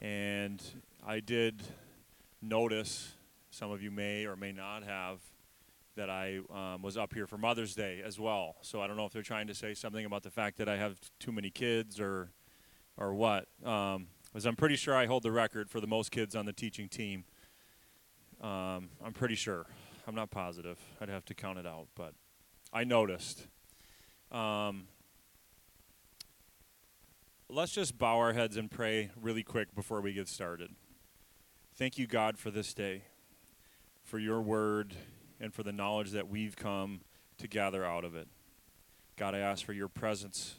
And I did notice, some of you may or may not have, that I um, was up here for Mother's Day as well. So I don't know if they're trying to say something about the fact that I have too many kids or, or what. Um, because I'm pretty sure I hold the record for the most kids on the teaching team. Um, I'm pretty sure. I'm not positive. I'd have to count it out, but I noticed. Um, let's just bow our heads and pray really quick before we get started. Thank you, God, for this day, for your word, and for the knowledge that we've come to gather out of it. God, I ask for your presence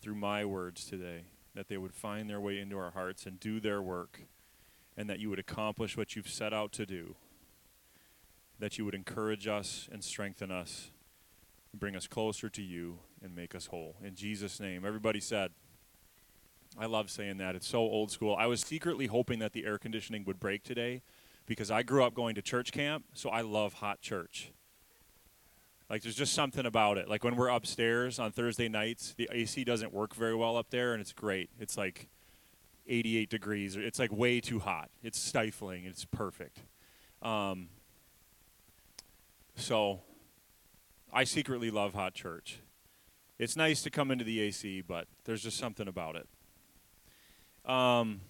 through my words today, that they would find their way into our hearts and do their work, and that you would accomplish what you've set out to do, that you would encourage us and strengthen us, and bring us closer to you, and make us whole. In Jesus' name, everybody said, I love saying that. It's so old school. I was secretly hoping that the air conditioning would break today because I grew up going to church camp, so I love hot church. Like there's just something about it. Like when we're upstairs on Thursday nights, the AC doesn't work very well up there and it's great. It's like 88 degrees. It's like way too hot. It's stifling. It's perfect. Um, so I secretly love hot church. It's nice to come into the AC, but there's just something about it. Um,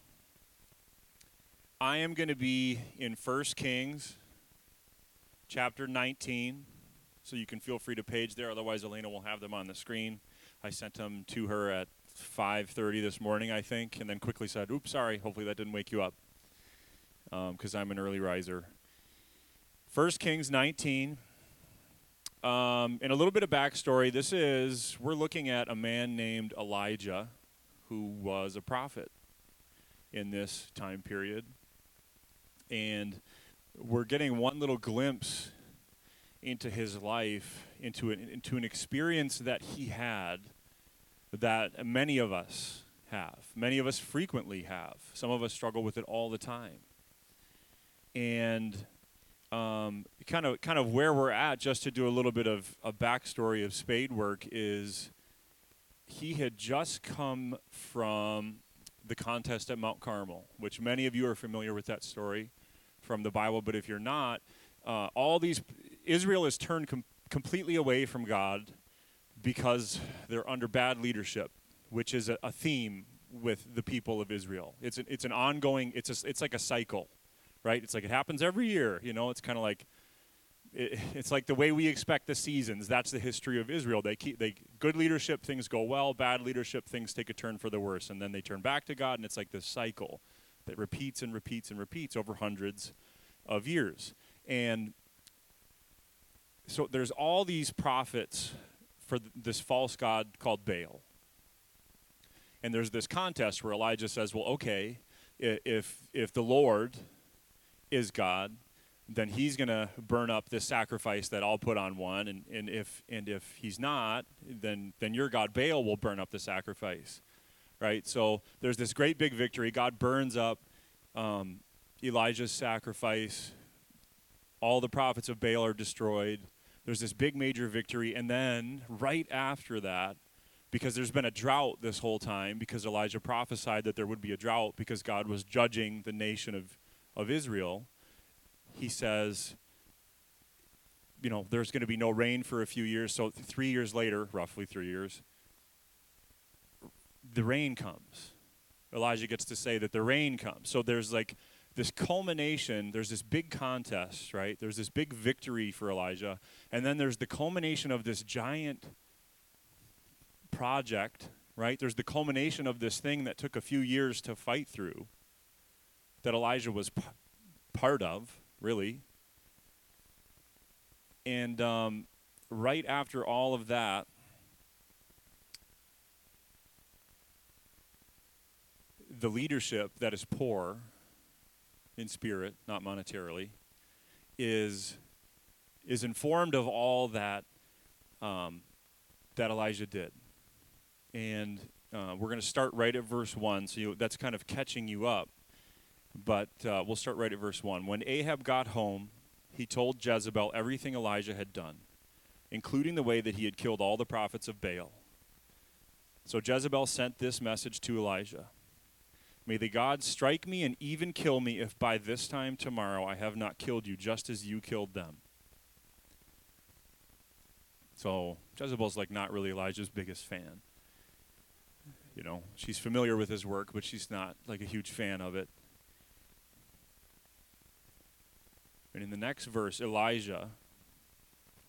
I am going to be in 1 Kings chapter 19, so you can feel free to page there. Otherwise, Elena will have them on the screen. I sent them to her at 5:30 this morning, I think, and then quickly said, "Oops, sorry. Hopefully that didn't wake you up, because um, I'm an early riser." 1 Kings 19. Um, and a little bit of backstory. This is we're looking at a man named Elijah, who was a prophet in this time period. And we're getting one little glimpse into his life, into an, into an experience that he had that many of us have. Many of us frequently have. Some of us struggle with it all the time. And um, kind of kind of where we're at, just to do a little bit of a backstory of spade work, is he had just come from the contest at Mount Carmel, which many of you are familiar with that story from the Bible, but if you're not, uh, all these Israel is turned com- completely away from God because they're under bad leadership, which is a, a theme with the people of Israel. It's an, it's an ongoing. It's a, it's like a cycle, right? It's like it happens every year. You know, it's kind of like it, it's like the way we expect the seasons. That's the history of Israel. They keep they good leadership, things go well. Bad leadership, things take a turn for the worse, and then they turn back to God, and it's like this cycle that repeats and repeats and repeats over hundreds of years. And so there's all these prophets for th- this false god called Baal. And there's this contest where Elijah says, "Well, okay, if if the Lord is God, then he's going to burn up this sacrifice that I'll put on one, and, and if and if he's not, then then your God Baal will burn up the sacrifice, right? So there's this great big victory. God burns up um, Elijah's sacrifice. All the prophets of Baal are destroyed. There's this big major victory, and then right after that, because there's been a drought this whole time, because Elijah prophesied that there would be a drought because God was judging the nation of, of Israel he says, you know, there's going to be no rain for a few years. So three years later, roughly three years, the rain comes. Elijah gets to say that the rain comes. So there's like this culmination, there's this big contest, right? There's this big victory for Elijah. And then there's the culmination of this giant project, right? There's the culmination of this thing that took a few years to fight through that Elijah was p- part of really. And um, right after all of that, the leadership that is poor in spirit, not monetarily, is is informed of all that um, that Elijah did, and uh, we're going to start right at verse one. So you, that's kind of catching you up. But uh, we'll start right at verse 1. When Ahab got home, he told Jezebel everything Elijah had done, including the way that he had killed all the prophets of Baal. So Jezebel sent this message to Elijah May the gods strike me and even kill me if by this time tomorrow I have not killed you, just as you killed them. So Jezebel's like not really Elijah's biggest fan. You know, she's familiar with his work, but she's not like a huge fan of it. And in the next verse, Elijah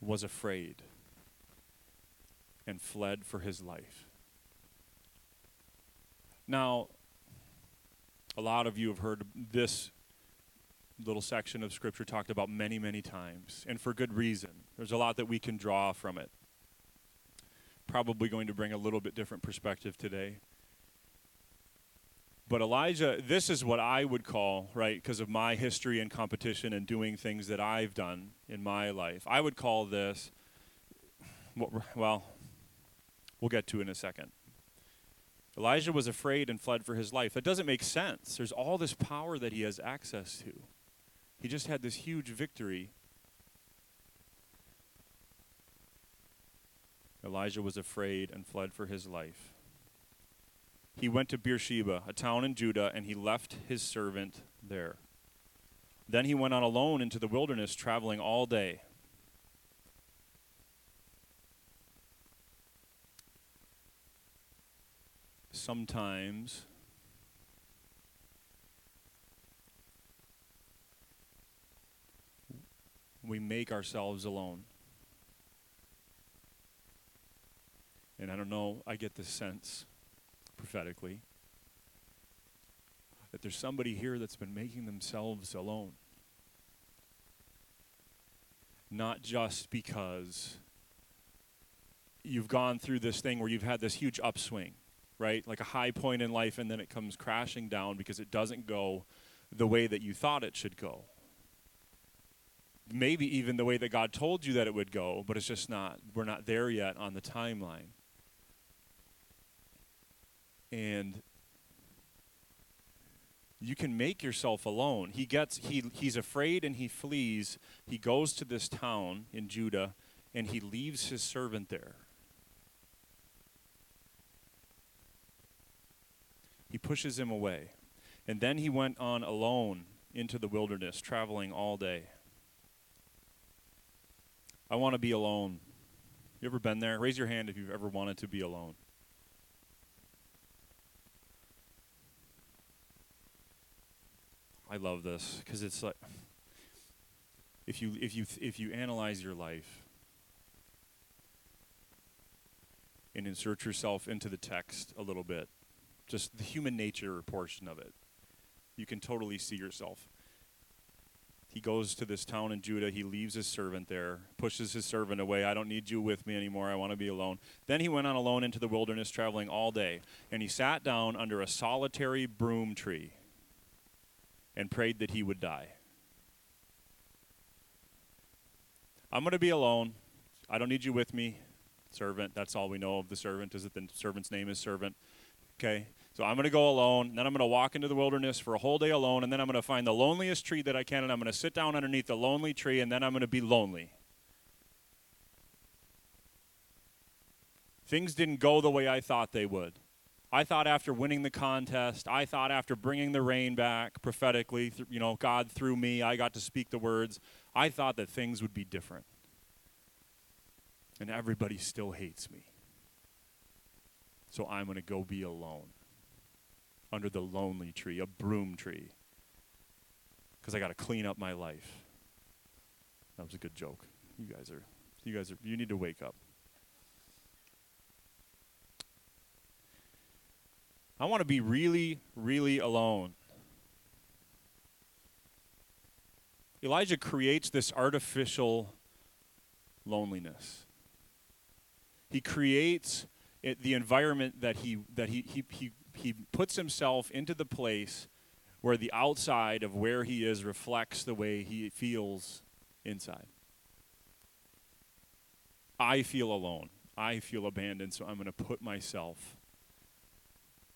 was afraid and fled for his life. Now, a lot of you have heard this little section of Scripture talked about many, many times, and for good reason. There's a lot that we can draw from it. Probably going to bring a little bit different perspective today. But Elijah, this is what I would call, right, because of my history and competition and doing things that I've done in my life. I would call this, well, we'll get to in a second. Elijah was afraid and fled for his life. That doesn't make sense. There's all this power that he has access to. He just had this huge victory. Elijah was afraid and fled for his life. He went to Beersheba, a town in Judah, and he left his servant there. Then he went on alone into the wilderness, traveling all day. sometimes we make ourselves alone. And I don't know, I get this sense prophetically that there's somebody here that's been making themselves alone. Not just because you've gone through this thing where you've had this huge upswing right? Like a high point in life, and then it comes crashing down because it doesn't go the way that you thought it should go. Maybe even the way that God told you that it would go, but it's just not, we're not there yet on the timeline. And you can make yourself alone. He gets he he's afraid and he flees. He goes to this town in Judah and he leaves his servant there. he pushes him away. And then he went on alone into the wilderness, traveling all day. I want to be alone. You ever been there? Raise your hand if you've ever wanted to be alone. I love this because it's like if you if you if you analyze your life and insert yourself into the text a little bit just the human nature portion of it. You can totally see yourself. He goes to this town in Judah. He leaves his servant there, pushes his servant away. I don't need you with me anymore. I want to be alone. Then he went on alone into the wilderness, traveling all day. And he sat down under a solitary broom tree and prayed that he would die. I'm going to be alone. I don't need you with me, servant. That's all we know of the servant, is that the servant's name is servant. Okay? So I'm going to go alone, then I'm going to walk into the wilderness for a whole day alone, and then I'm going to find the loneliest tree that I can, and I'm going to sit down underneath the lonely tree, and then I'm going to be lonely. Things didn't go the way I thought they would. I thought after winning the contest, I thought after bringing the rain back prophetically, you know, God through me, I got to speak the words. I thought that things would be different. And everybody still hates me. So I'm going to go be alone under the lonely tree, a broom tree, because I got to clean up my life. That was a good joke. You guys are, you guys are, you need to wake up. I want to be really, really alone. Elijah creates this artificial loneliness. He creates it, the environment that he that he, he he he puts himself into the place where the outside of where he is reflects the way he feels inside. I feel alone. I feel abandoned, so I'm going to put myself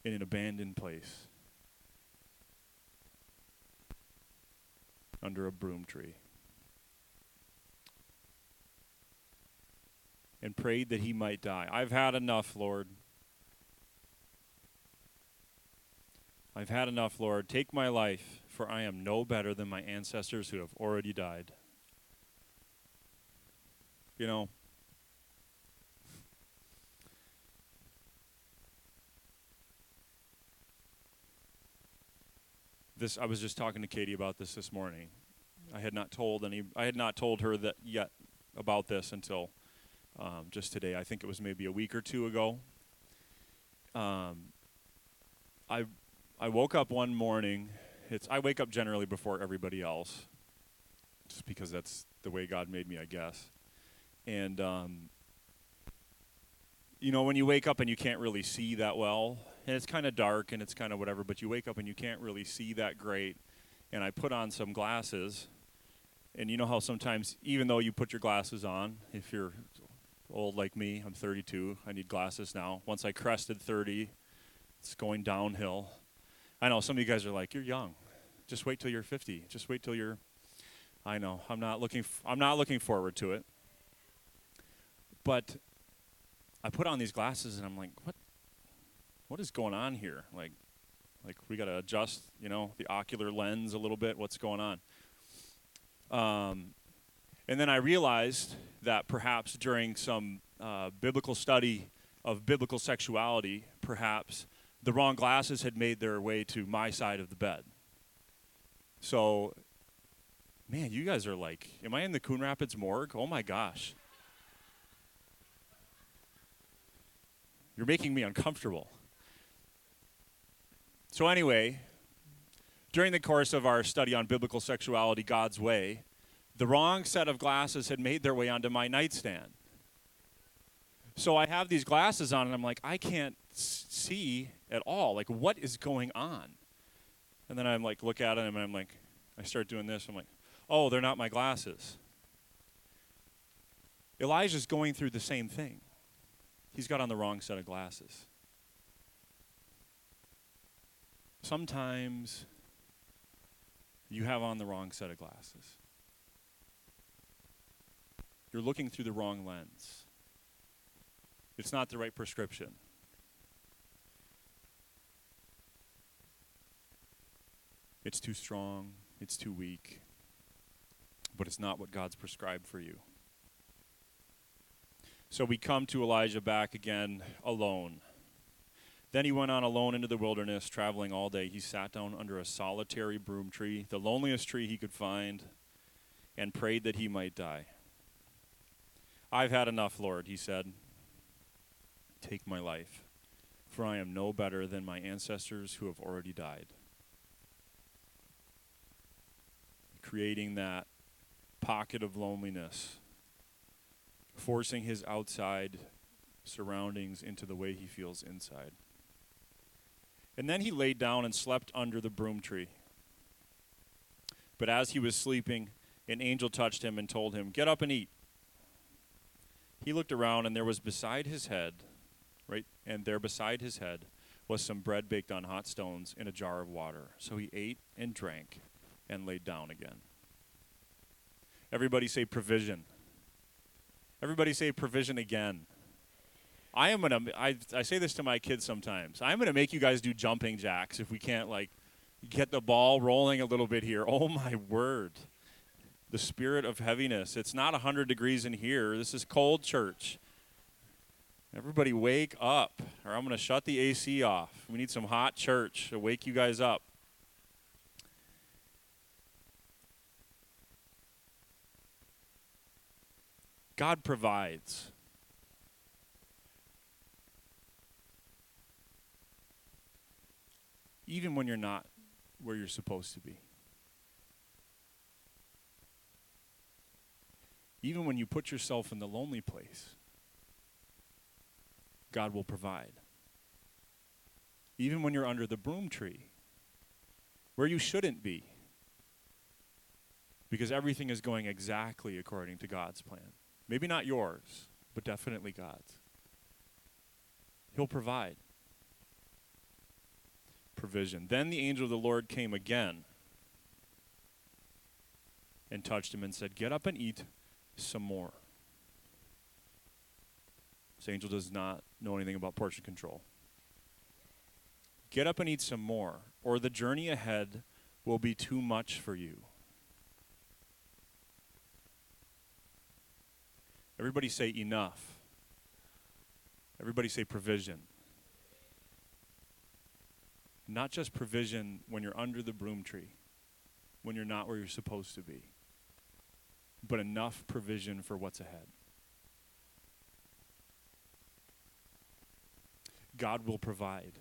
in an abandoned place under a broom tree. and prayed that he might die. I've had enough, Lord. I've had enough, Lord. Take my life, for I am no better than my ancestors who have already died. You know, this I was just talking to Katie about this this morning. I had not told any I had not told her that yet about this until um, just today. I think it was maybe a week or two ago. Um, I I woke up one morning. It's I wake up generally before everybody else, just because that's the way God made me, I guess. And um, you know, when you wake up and you can't really see that well, and it's kind of dark and it's kind of whatever, but you wake up and you can't really see that great. And I put on some glasses, and you know how sometimes, even though you put your glasses on, if you're old like me, I'm 32, I need glasses now. Once I crested 30, it's going downhill. I know some of you guys are like, "You're young. Just wait till you're 50. Just wait till you're." I know. I'm not looking. F- I'm not looking forward to it. But I put on these glasses and I'm like, "What? What is going on here? Like, like we got to adjust, you know, the ocular lens a little bit. What's going on?" Um, and then I realized that perhaps during some uh, biblical study of biblical sexuality, perhaps the wrong glasses had made their way to my side of the bed. So, man, you guys are like, am I in the Coon Rapids morgue? Oh my gosh. You're making me uncomfortable. So, anyway, during the course of our study on biblical sexuality, God's way, the wrong set of glasses had made their way onto my nightstand. So I have these glasses on, and I'm like, I can't see at all. Like, what is going on? And then I'm like, look at them, and I'm like, I start doing this. I'm like, oh, they're not my glasses. Elijah's going through the same thing. He's got on the wrong set of glasses. Sometimes you have on the wrong set of glasses. You're looking through the wrong lens. It's not the right prescription. It's too strong, it's too weak, but it's not what God's prescribed for you. So we come to Elijah back again alone. Then he went on alone into the wilderness, traveling all day. He sat down under a solitary broom tree, the loneliest tree he could find, and prayed that he might die. I've had enough, Lord, he said. Take my life, for I am no better than my ancestors who have already died. creating that pocket of loneliness, forcing his outside surroundings into the way he feels inside. And then he laid down and slept under the broom tree. But as he was sleeping, an angel touched him and told him, Get up and eat. He looked around, and there was beside his head, right, and there beside his head was some bread baked on hot stones in a jar of water. So he ate and drank and laid down again. Everybody say provision. Everybody say provision again. I am gonna. I, I say this to my kids sometimes. I'm gonna make you guys do jumping jacks if we can't like get the ball rolling a little bit here. Oh my word, the spirit of heaviness. It's not hundred degrees in here. This is cold church. Everybody wake up, or I'm gonna shut the AC off. We need some hot church to wake you guys up. God provides. Even when you're not where you're supposed to be. Even when you put yourself in the lonely place, God will provide. Even when you're under the broom tree, where you shouldn't be, because everything is going exactly according to God's plan. Maybe not yours, but definitely God's. He'll provide provision. Then the angel of the Lord came again and touched him and said, Get up and eat some more. This angel does not know anything about portion control. Get up and eat some more, or the journey ahead will be too much for you. Everybody say enough. Everybody say provision. Not just provision when you're under the broom tree, when you're not where you're supposed to be, but enough provision for what's ahead. God will provide.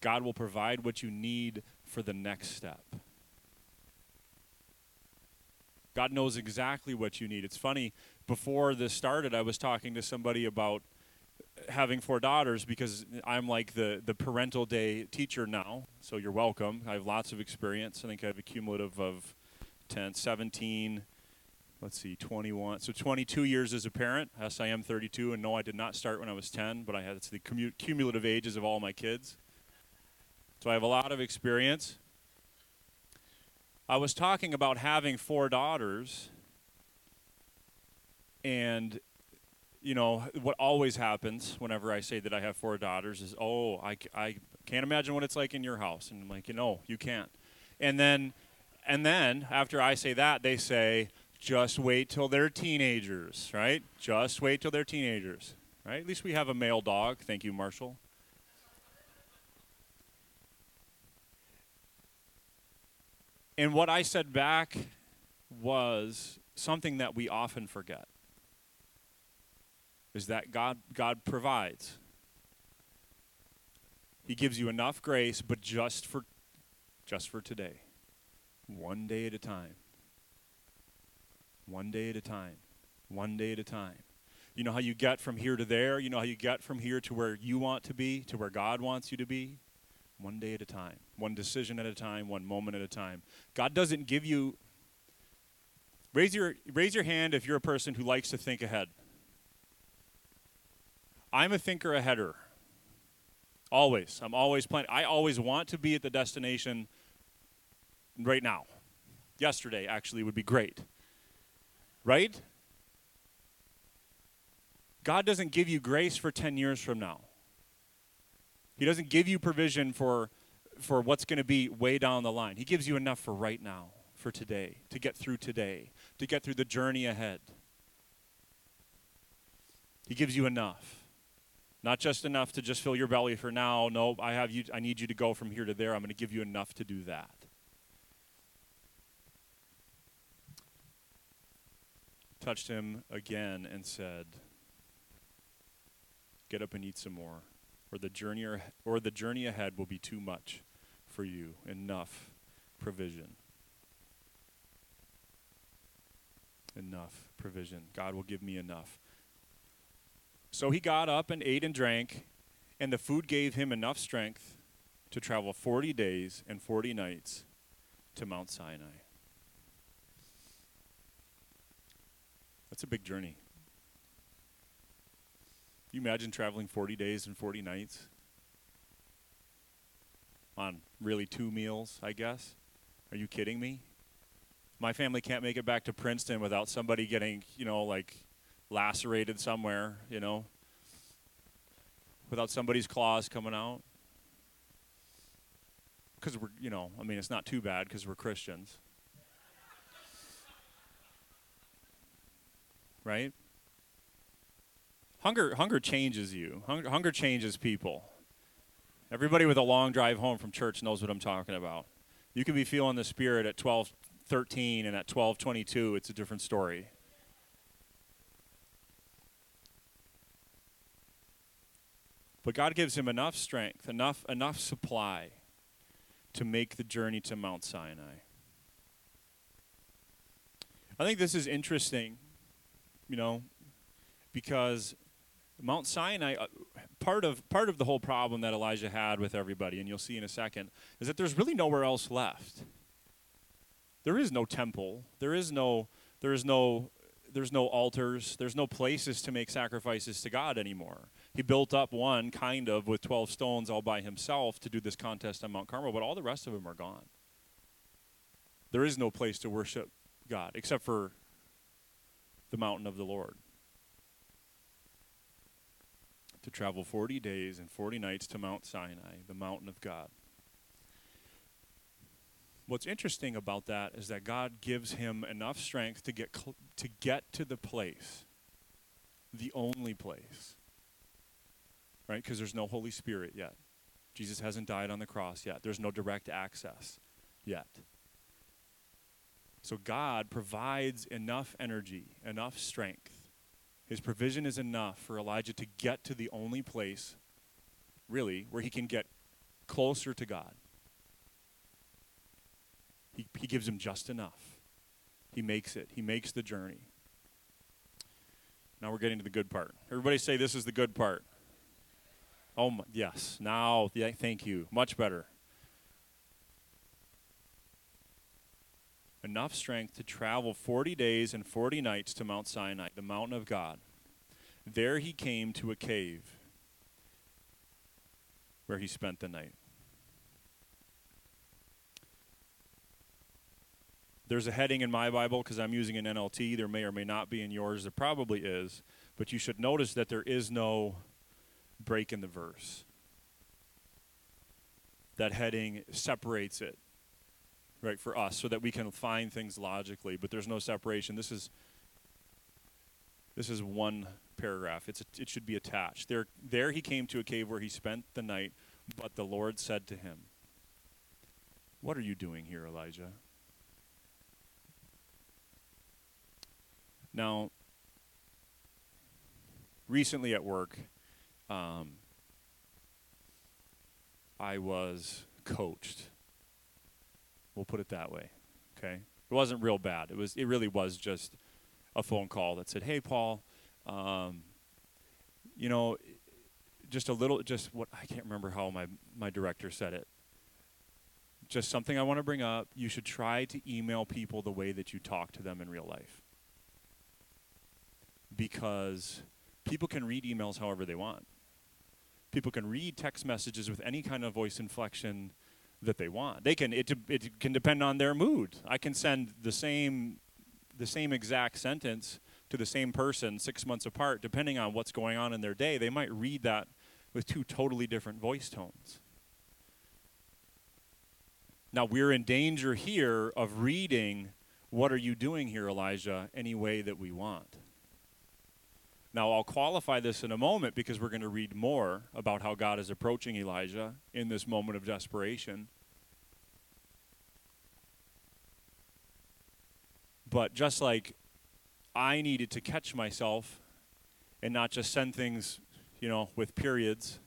God will provide what you need for the next step. God knows exactly what you need. It's funny, before this started, I was talking to somebody about having four daughters because I'm like the, the parental day teacher now. So you're welcome. I have lots of experience. I think I have a cumulative of 10, 17, let's see, 21. So 22 years as a parent. Yes, I am 32. And no, I did not start when I was 10, but I had it's the cumulative ages of all my kids. So I have a lot of experience. I was talking about having four daughters. And you know, what always happens whenever I say that I have four daughters is, oh, I, I can't imagine what it's like in your house. And I'm like, you know, you can't. And then, and then after I say that, they say, just wait till they're teenagers, right? Just wait till they're teenagers, right? At least we have a male dog. Thank you, Marshall. And what I said back was something that we often forget is that God, God provides. He gives you enough grace, but just for, just for today. One day at a time. One day at a time. One day at a time. You know how you get from here to there? You know how you get from here to where you want to be, to where God wants you to be? One day at a time. One decision at a time, one moment at a time. God doesn't give you Raise your raise your hand if you're a person who likes to think ahead. I'm a thinker aheader. Always. I'm always planning. I always want to be at the destination right now. Yesterday, actually, would be great. Right? God doesn't give you grace for 10 years from now. He doesn't give you provision for, for what's going to be way down the line. He gives you enough for right now, for today, to get through today, to get through the journey ahead. He gives you enough. Not just enough to just fill your belly for now. No, I have you I need you to go from here to there. I'm going to give you enough to do that. Touched him again and said, "Get up and eat some more, or the journey or, or the journey ahead will be too much for you. Enough provision." Enough provision. God will give me enough. So he got up and ate and drank, and the food gave him enough strength to travel 40 days and 40 nights to Mount Sinai. That's a big journey. you imagine traveling 40 days and 40 nights on really two meals, I guess? Are you kidding me? My family can't make it back to Princeton without somebody getting, you know, like lacerated somewhere, you know, without somebody's claws coming out. Because we're, you know, I mean, it's not too bad because we're Christians. right? Hunger, hunger changes you. Hunger, hunger changes people. Everybody with a long drive home from church knows what I'm talking about. You can be feeling the spirit at 12, 13, and at 12, 22, it's a different story. But God gives him enough strength, enough, enough supply to make the journey to Mount Sinai. I think this is interesting, you know, because Mount Sinai, uh, part of part of the whole problem that Elijah had with everybody, and you'll see in a second, is that there's really nowhere else left. There is no temple. There is no there is no there's no altars. There's no places to make sacrifices to God anymore. He built up one kind of with 12 stones all by himself to do this contest on Mount Carmel, but all the rest of them are gone. There is no place to worship God except for the mountain of the Lord. to travel 40 days and 40 nights to Mount Sinai, the mountain of God. What's interesting about that is that God gives him enough strength to get cl- to get to the place, the only place. Right? Because there's no Holy Spirit yet. Jesus hasn't died on the cross yet. There's no direct access yet. So God provides enough energy, enough strength. His provision is enough for Elijah to get to the only place, really, where he can get closer to God. He, he gives him just enough. He makes it, he makes the journey. Now we're getting to the good part. Everybody say this is the good part. Oh, my, yes. Now, yeah, thank you. Much better. Enough strength to travel 40 days and 40 nights to Mount Sinai, the mountain of God. There he came to a cave where he spent the night. There's a heading in my Bible because I'm using an NLT. There may or may not be in yours. There probably is. But you should notice that there is no break in the verse. That heading separates it, right, for us so that we can find things logically, but there's no separation. This is this is one paragraph. It's a, it should be attached. There there he came to a cave where he spent the night, but the Lord said to him, "What are you doing here, Elijah?" Now, recently at work, um, I was coached. We'll put it that way. Okay, it wasn't real bad. It was. It really was just a phone call that said, "Hey, Paul, um, you know, just a little. Just what I can't remember how my my director said it. Just something I want to bring up. You should try to email people the way that you talk to them in real life, because people can read emails however they want people can read text messages with any kind of voice inflection that they want. They can it, it can depend on their mood. I can send the same the same exact sentence to the same person 6 months apart depending on what's going on in their day. They might read that with two totally different voice tones. Now we're in danger here of reading what are you doing here Elijah any way that we want. Now, I'll qualify this in a moment because we're going to read more about how God is approaching Elijah in this moment of desperation. But just like I needed to catch myself and not just send things, you know, with periods,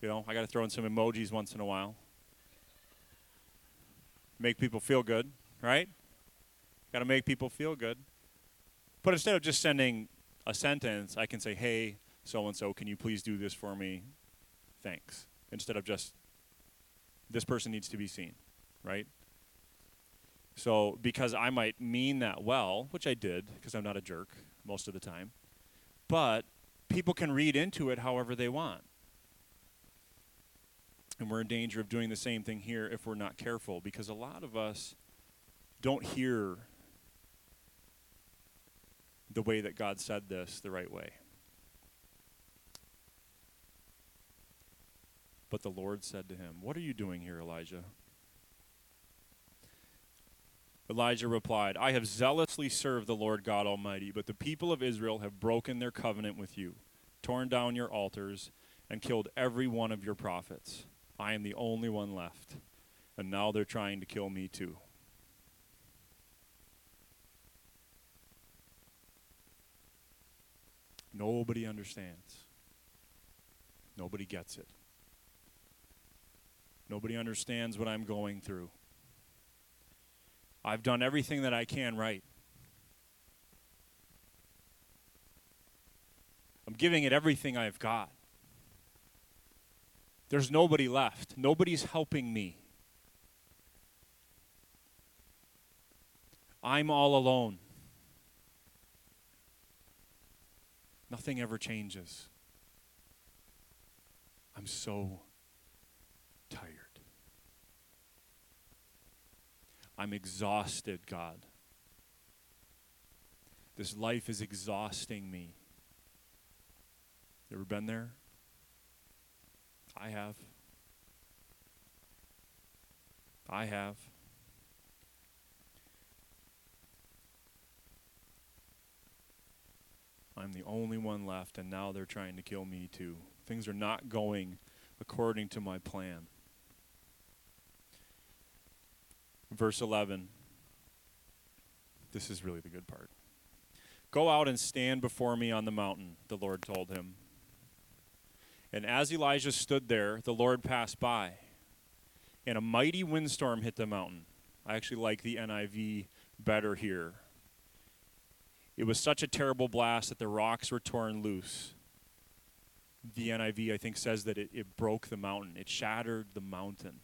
you know, I got to throw in some emojis once in a while. Make people feel good, right? Got to make people feel good. But instead of just sending a sentence, I can say, hey, so and so, can you please do this for me? Thanks. Instead of just, this person needs to be seen, right? So, because I might mean that well, which I did, because I'm not a jerk most of the time, but people can read into it however they want. And we're in danger of doing the same thing here if we're not careful, because a lot of us don't hear the way that God said this the right way. But the Lord said to him, What are you doing here, Elijah? Elijah replied, I have zealously served the Lord God Almighty, but the people of Israel have broken their covenant with you, torn down your altars, and killed every one of your prophets. I am the only one left, and now they're trying to kill me too. Nobody understands. Nobody gets it. Nobody understands what I'm going through. I've done everything that I can right. I'm giving it everything I've got. There's nobody left. Nobody's helping me. I'm all alone. Nothing ever changes. I'm so tired. I'm exhausted, God. This life is exhausting me. You ever been there? I have. I have. I'm the only one left, and now they're trying to kill me too. Things are not going according to my plan. Verse 11. This is really the good part. Go out and stand before me on the mountain, the Lord told him. And as Elijah stood there, the Lord passed by, and a mighty windstorm hit the mountain. I actually like the NIV better here. It was such a terrible blast that the rocks were torn loose. The NIV, I think, says that it, it broke the mountain, it shattered the mountain.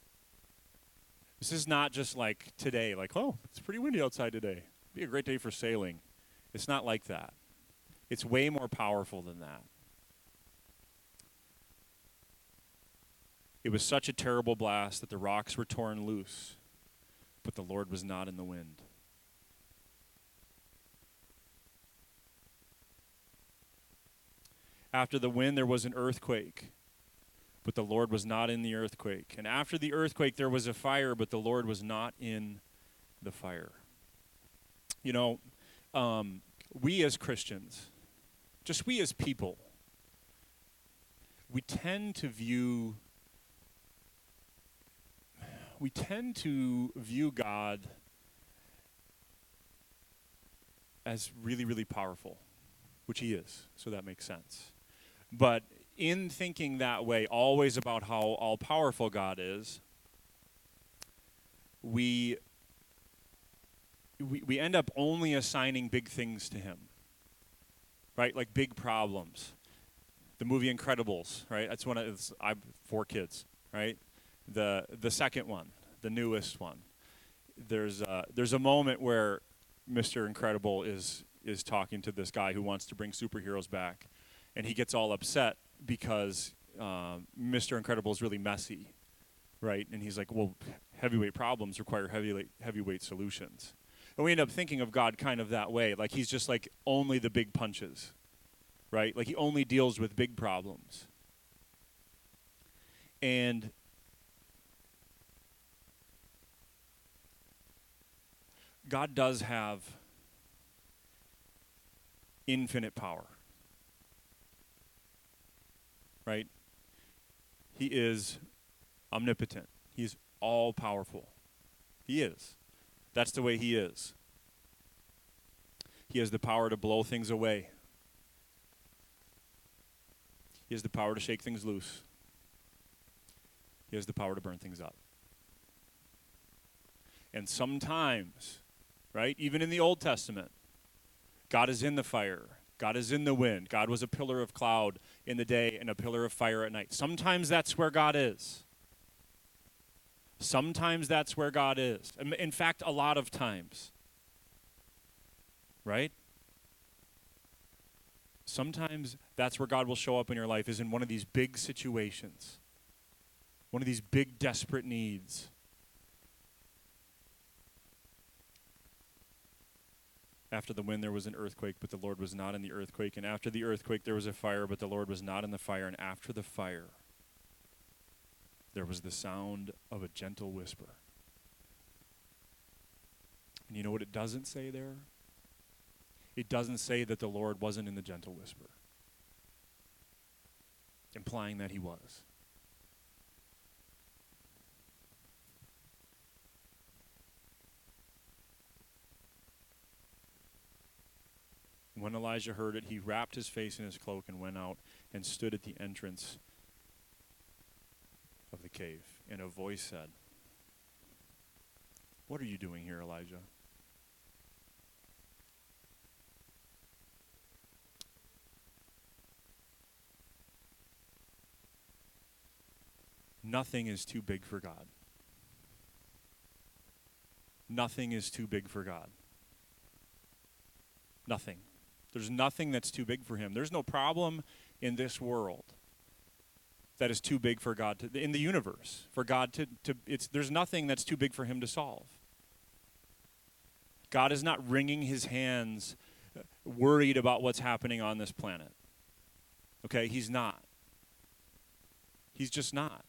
This is not just like today, like, oh, it's pretty windy outside today. It'd be a great day for sailing. It's not like that. It's way more powerful than that. It was such a terrible blast that the rocks were torn loose, but the Lord was not in the wind. After the wind, there was an earthquake, but the Lord was not in the earthquake. And after the earthquake, there was a fire, but the Lord was not in the fire. You know, um, we as Christians, just we as people, we tend to view we tend to view God as really, really powerful, which he is, so that makes sense. But in thinking that way, always about how all powerful God is, we, we, we end up only assigning big things to him, right? Like big problems. The movie Incredibles, right? That's one of I have four kids, right? The the second one, the newest one. There's a, there's a moment where Mr. Incredible is is talking to this guy who wants to bring superheroes back, and he gets all upset because um, Mr. Incredible is really messy, right? And he's like, well, heavyweight problems require heavyweight heavyweight solutions. And we end up thinking of God kind of that way, like he's just like only the big punches, right? Like he only deals with big problems. And God does have infinite power. Right? He is omnipotent. He's all powerful. He is. That's the way he is. He has the power to blow things away. He has the power to shake things loose. He has the power to burn things up. And sometimes, right, even in the Old Testament, God is in the fire. God is in the wind. God was a pillar of cloud in the day and a pillar of fire at night. Sometimes that's where God is. Sometimes that's where God is. In fact, a lot of times. Right? Sometimes that's where God will show up in your life, is in one of these big situations, one of these big, desperate needs. After the wind, there was an earthquake, but the Lord was not in the earthquake. And after the earthquake, there was a fire, but the Lord was not in the fire. And after the fire, there was the sound of a gentle whisper. And you know what it doesn't say there? It doesn't say that the Lord wasn't in the gentle whisper, implying that he was. When Elijah heard it, he wrapped his face in his cloak and went out and stood at the entrance of the cave. And a voice said, What are you doing here, Elijah? Nothing is too big for God. Nothing is too big for God. Nothing. There's nothing that's too big for him. There's no problem in this world that is too big for God to in the universe for God to, to it's there's nothing that's too big for him to solve. God is not wringing his hands uh, worried about what's happening on this planet. Okay, he's not. He's just not.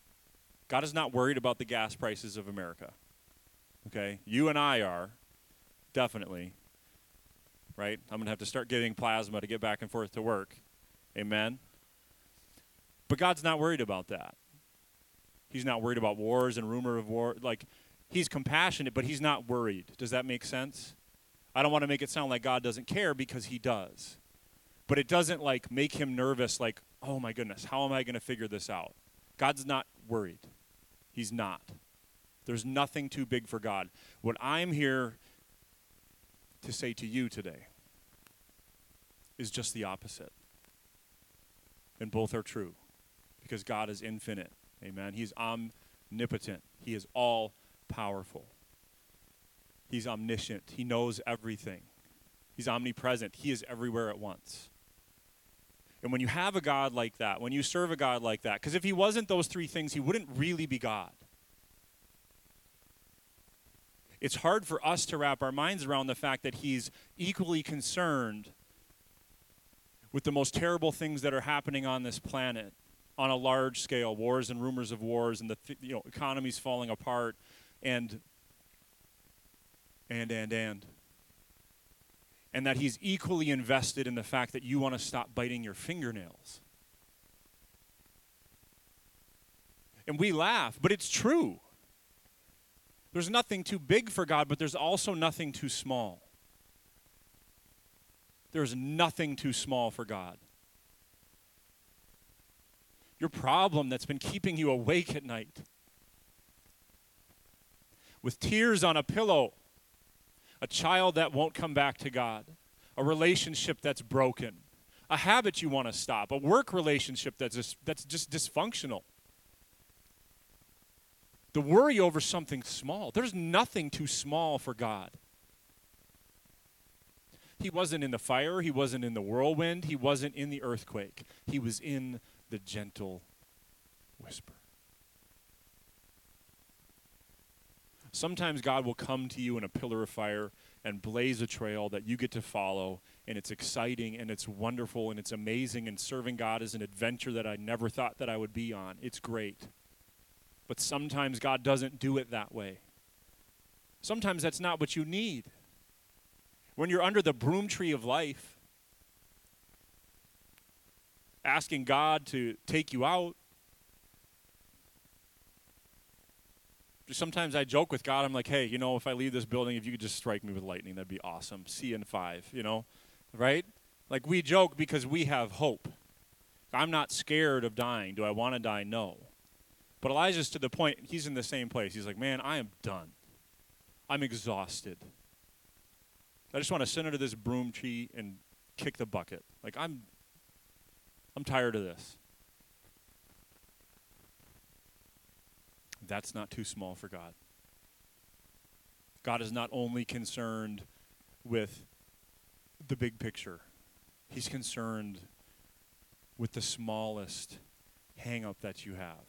God is not worried about the gas prices of America. Okay? You and I are, definitely. Right? I'm going to have to start getting plasma to get back and forth to work. Amen? But God's not worried about that. He's not worried about wars and rumor of war. Like, he's compassionate, but he's not worried. Does that make sense? I don't want to make it sound like God doesn't care because he does. But it doesn't like make him nervous like, "Oh my goodness, how am I going to figure this out?" God's not worried. He's not. There's nothing too big for God. What I'm here to say to you today is just the opposite. And both are true because God is infinite. Amen. He's omnipotent, He is all powerful. He's omniscient, He knows everything. He's omnipresent, He is everywhere at once. And when you have a God like that, when you serve a God like that, because if He wasn't those three things, He wouldn't really be God. It's hard for us to wrap our minds around the fact that He's equally concerned with the most terrible things that are happening on this planet on a large scale wars and rumors of wars and the th- you know economies falling apart and and and and. And that he's equally invested in the fact that you want to stop biting your fingernails. And we laugh but it's true there's nothing too big for god but there's also nothing too small there's nothing too small for god your problem that's been keeping you awake at night. With tears on a pillow, a child that won't come back to God, a relationship that's broken, a habit you want to stop, a work relationship that's just, that's just dysfunctional. The worry over something small. There's nothing too small for God. He wasn't in the fire, he wasn't in the whirlwind, he wasn't in the earthquake. He was in the gentle whisper. Sometimes God will come to you in a pillar of fire and blaze a trail that you get to follow, and it's exciting and it's wonderful and it's amazing, and serving God is an adventure that I never thought that I would be on. It's great. But sometimes God doesn't do it that way. Sometimes that's not what you need. When you're under the broom tree of life, asking God to take you out. Sometimes I joke with God. I'm like, hey, you know, if I leave this building, if you could just strike me with lightning, that'd be awesome. See you in five, you know, right? Like we joke because we have hope. I'm not scared of dying. Do I want to die? No. But Elijah's to the point, he's in the same place. He's like, man, I am done. I'm exhausted. I just want to sit under this broom tree and kick the bucket. Like, I'm I'm tired of this. That's not too small for God. God is not only concerned with the big picture, He's concerned with the smallest hang up that you have,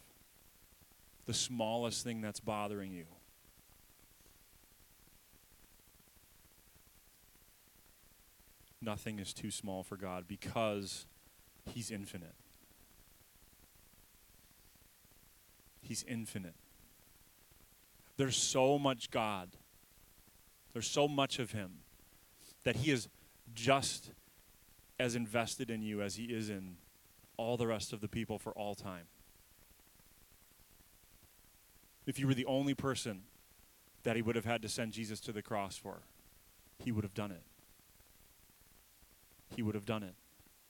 the smallest thing that's bothering you. Nothing is too small for God because He's infinite. He's infinite. There's so much God. There's so much of Him that He is just as invested in you as He is in all the rest of the people for all time. If you were the only person that He would have had to send Jesus to the cross for, He would have done it. He would have done it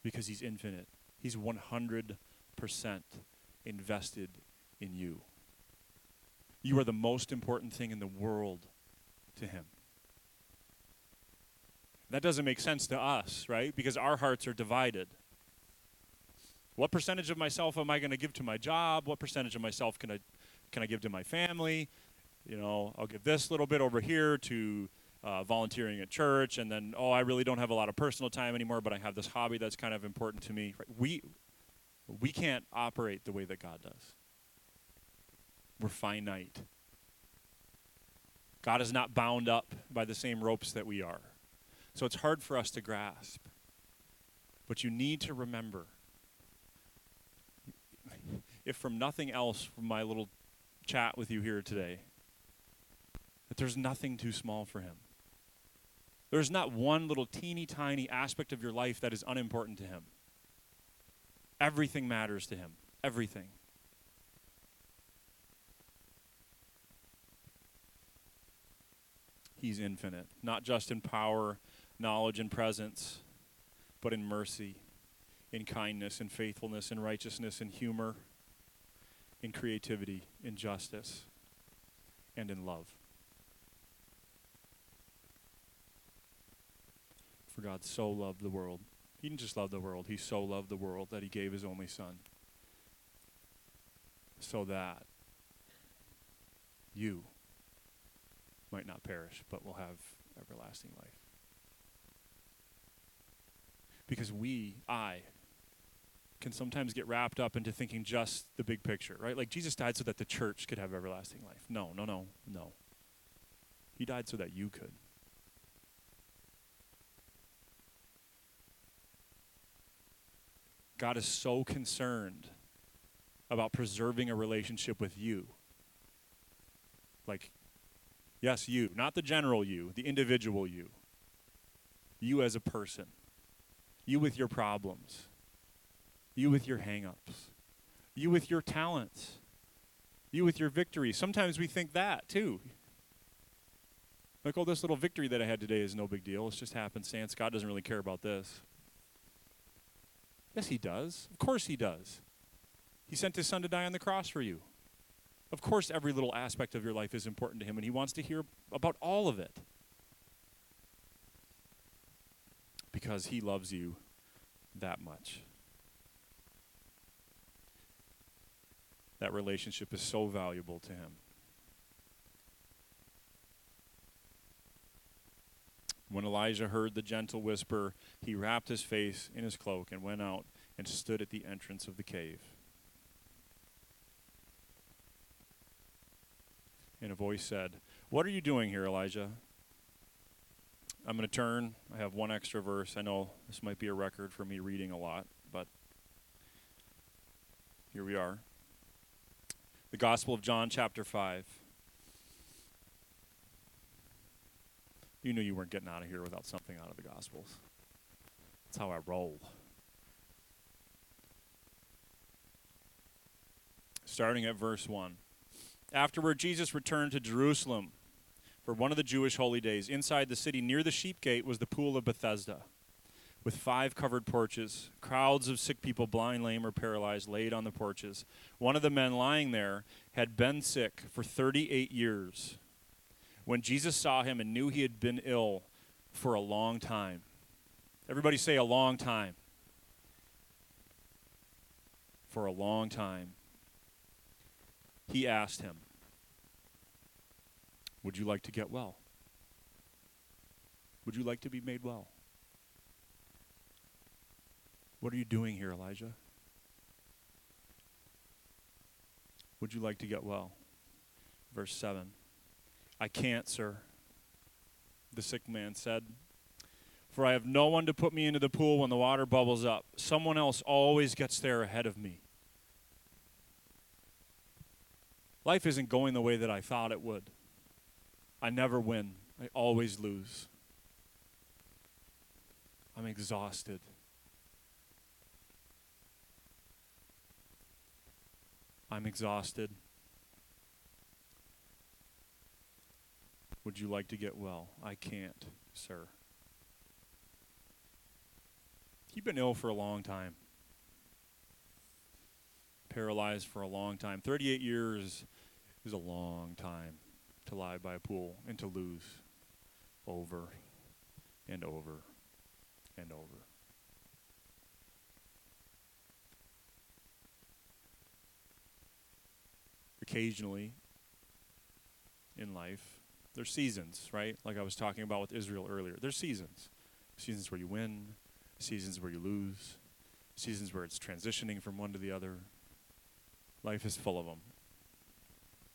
because he's infinite. He's 100% invested in you. You are the most important thing in the world to him. That doesn't make sense to us, right? Because our hearts are divided. What percentage of myself am I going to give to my job? What percentage of myself can I can I give to my family? You know, I'll give this little bit over here to uh, volunteering at church, and then oh, I really don't have a lot of personal time anymore, but I have this hobby that's kind of important to me. We we can't operate the way that God does. We're finite. God is not bound up by the same ropes that we are. So it's hard for us to grasp. But you need to remember if from nothing else from my little chat with you here today, that there's nothing too small for him. There's not one little teeny tiny aspect of your life that is unimportant to him. Everything matters to him. Everything. He's infinite, not just in power, knowledge, and presence, but in mercy, in kindness, in faithfulness, in righteousness, in humor, in creativity, in justice, and in love. For God so loved the world. He didn't just love the world, He so loved the world that He gave His only Son. So that you might not perish, but will have everlasting life. Because we, I, can sometimes get wrapped up into thinking just the big picture, right? Like Jesus died so that the church could have everlasting life. No, no, no, no. He died so that you could. God is so concerned about preserving a relationship with you. Like, yes, you, not the general you, the individual you. You as a person. You with your problems. You with your hangups. You with your talents. You with your victory. Sometimes we think that too. Like, oh, this little victory that I had today is no big deal. It's just happenstance. God doesn't really care about this. Yes, He does. Of course, He does. He sent His Son to die on the cross for you. Of course, every little aspect of your life is important to Him, and He wants to hear about all of it. Because He loves you that much. That relationship is so valuable to Him. When Elijah heard the gentle whisper, he wrapped his face in his cloak and went out and stood at the entrance of the cave. And a voice said, What are you doing here, Elijah? I'm going to turn. I have one extra verse. I know this might be a record for me reading a lot, but here we are. The Gospel of John, chapter 5. You knew you weren't getting out of here without something out of the Gospels. That's how I roll. Starting at verse 1. Afterward, Jesus returned to Jerusalem for one of the Jewish holy days. Inside the city, near the sheep gate, was the pool of Bethesda, with five covered porches. Crowds of sick people, blind, lame, or paralyzed, laid on the porches. One of the men lying there had been sick for 38 years. When Jesus saw him and knew he had been ill for a long time, everybody say a long time. For a long time, he asked him, Would you like to get well? Would you like to be made well? What are you doing here, Elijah? Would you like to get well? Verse 7. I can't, sir, the sick man said, for I have no one to put me into the pool when the water bubbles up. Someone else always gets there ahead of me. Life isn't going the way that I thought it would. I never win, I always lose. I'm exhausted. I'm exhausted. Would you like to get well? I can't, sir. You've been ill for a long time, paralyzed for a long time. 38 years is a long time to lie by a pool and to lose over and over and over. Occasionally in life, there's seasons, right? Like I was talking about with Israel earlier. There's seasons. Seasons where you win, seasons where you lose, seasons where it's transitioning from one to the other. Life is full of them.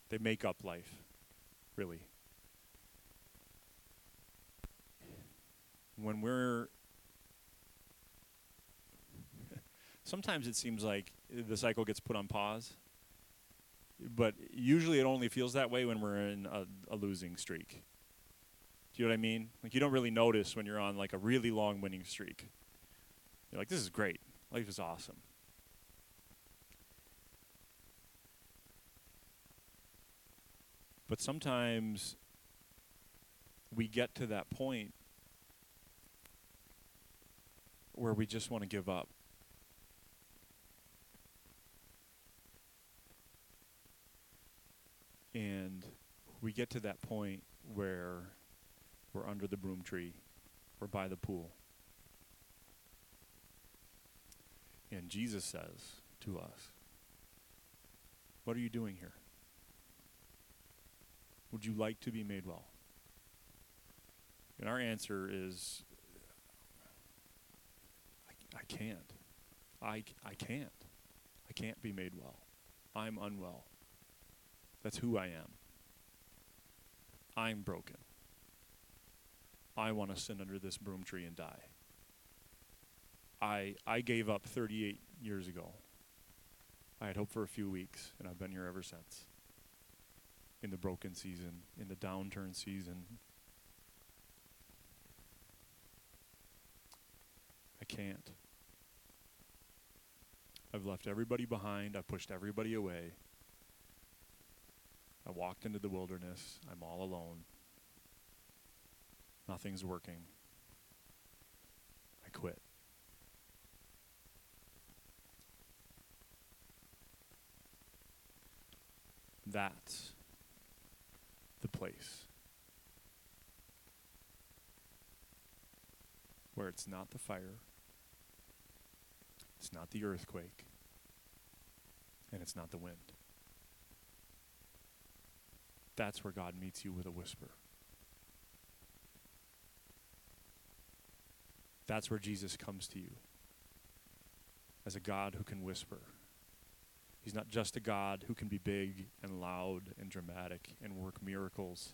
They make up life, really. When we're sometimes it seems like the cycle gets put on pause but usually it only feels that way when we're in a, a losing streak. Do you know what I mean? Like you don't really notice when you're on like a really long winning streak. You're like, this is great. Life is awesome. But sometimes we get to that point where we just want to give up. And we get to that point where we're under the broom tree, we're by the pool. And Jesus says to us, What are you doing here? Would you like to be made well? And our answer is, I, I can't. I, I can't. I can't be made well. I'm unwell. That's who I am. I'm broken. I want to sit under this broom tree and die. I I gave up 38 years ago. I had hoped for a few weeks, and I've been here ever since. In the broken season, in the downturn season. I can't. I've left everybody behind. I've pushed everybody away. I walked into the wilderness. I'm all alone. Nothing's working. I quit. That's the place where it's not the fire, it's not the earthquake, and it's not the wind. That's where God meets you with a whisper. That's where Jesus comes to you as a God who can whisper. He's not just a God who can be big and loud and dramatic and work miracles.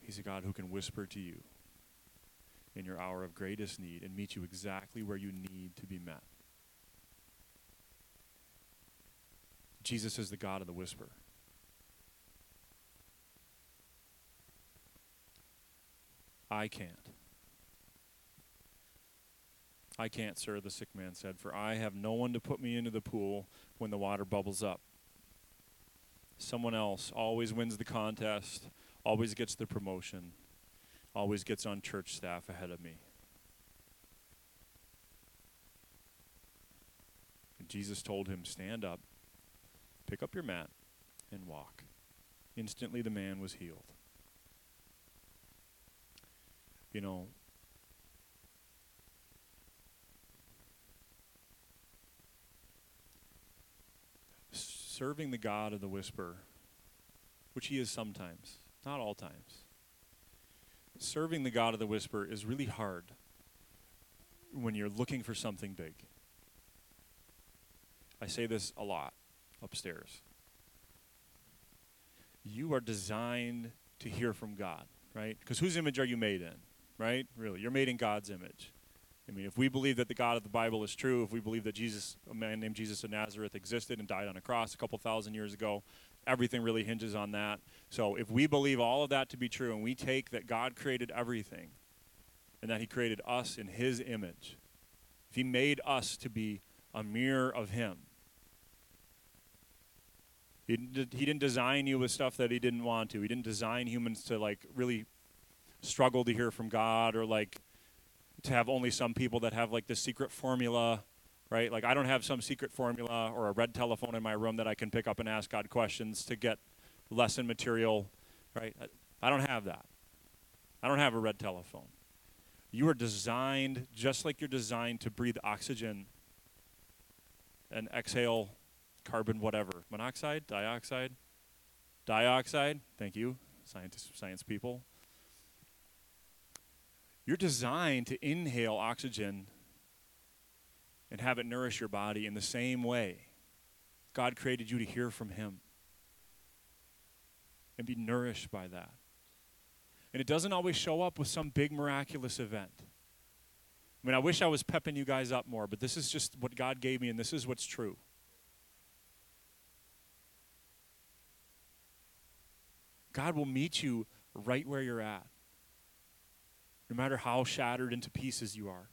He's a God who can whisper to you in your hour of greatest need and meet you exactly where you need to be met. Jesus is the God of the whisper. I can't. I can't, sir, the sick man said, for I have no one to put me into the pool when the water bubbles up. Someone else always wins the contest, always gets the promotion, always gets on church staff ahead of me. And Jesus told him, Stand up, pick up your mat, and walk. Instantly the man was healed. you know, serving the God of the whisper, which he is sometimes, not all times. Serving the God of the whisper is really hard when you're looking for something big. I say this a lot upstairs. You are designed to hear from God, right? Because whose image are you made in? right? Really, you're made in God's image. I mean, if we believe that the God of the Bible is true, if we believe that Jesus, a man named Jesus of Nazareth, existed and died on a cross a couple thousand years ago, everything really hinges on that. So if we believe all of that to be true and we take that God created everything and that He created us in His image, if He made us to be a mirror of Him, he didn't, he didn't design you with stuff that He didn't want to. He didn't design humans to like really struggle to hear from God or like to have only some people that have like the secret formula, right? Like I don't have some secret formula or a red telephone in my room that I can pick up and ask God questions to get lesson material, right? I don't have that. I don't have a red telephone. You are designed just like you're designed to breathe oxygen and exhale carbon whatever. Monoxide, dioxide, dioxide. Thank you, scientists, science people. You're designed to inhale oxygen and have it nourish your body in the same way. God created you to hear from Him and be nourished by that. And it doesn't always show up with some big miraculous event. I mean, I wish I was pepping you guys up more, but this is just what God gave me, and this is what's true. God will meet you right where you're at, no matter how shattered into pieces you are.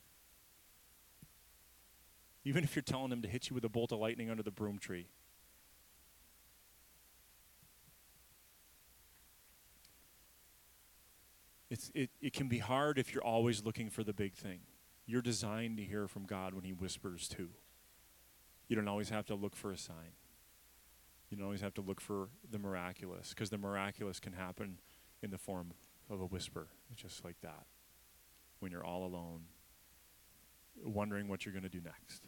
Even if you're telling Him to hit you with a bolt of lightning under the broom tree. It's, it, it can be hard if you're always looking for the big thing. You're designed to hear from God when He whispers too. You don't always have to look for a sign. You don't always have to look for the miraculous, because the miraculous can happen in the form of a whisper, just like that, when you're all alone, wondering what you're going to do next,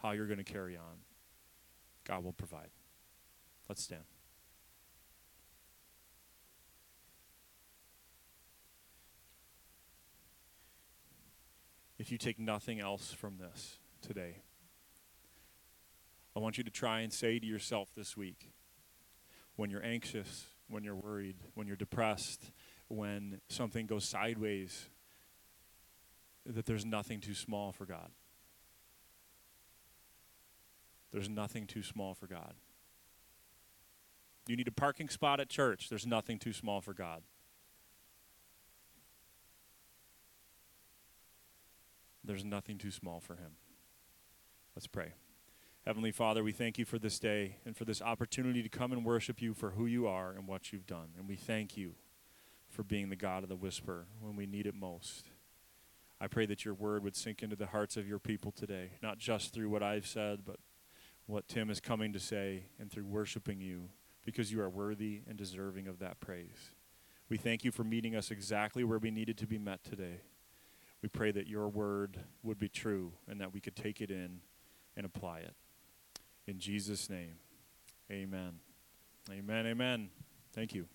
how you're going to carry on. God will provide. Let's stand. If you take nothing else from this today, I want you to try and say to yourself this week when you're anxious, when you're worried, when you're depressed, when something goes sideways, that there's nothing too small for God. There's nothing too small for God. You need a parking spot at church. There's nothing too small for God. There's nothing too small for Him. Let's pray. Heavenly Father, we thank you for this day and for this opportunity to come and worship you for who you are and what you've done. And we thank you for being the God of the whisper when we need it most. I pray that your word would sink into the hearts of your people today, not just through what I've said, but what Tim is coming to say and through worshiping you because you are worthy and deserving of that praise. We thank you for meeting us exactly where we needed to be met today. We pray that your word would be true and that we could take it in and apply it. In Jesus' name, amen. Amen, amen. Thank you.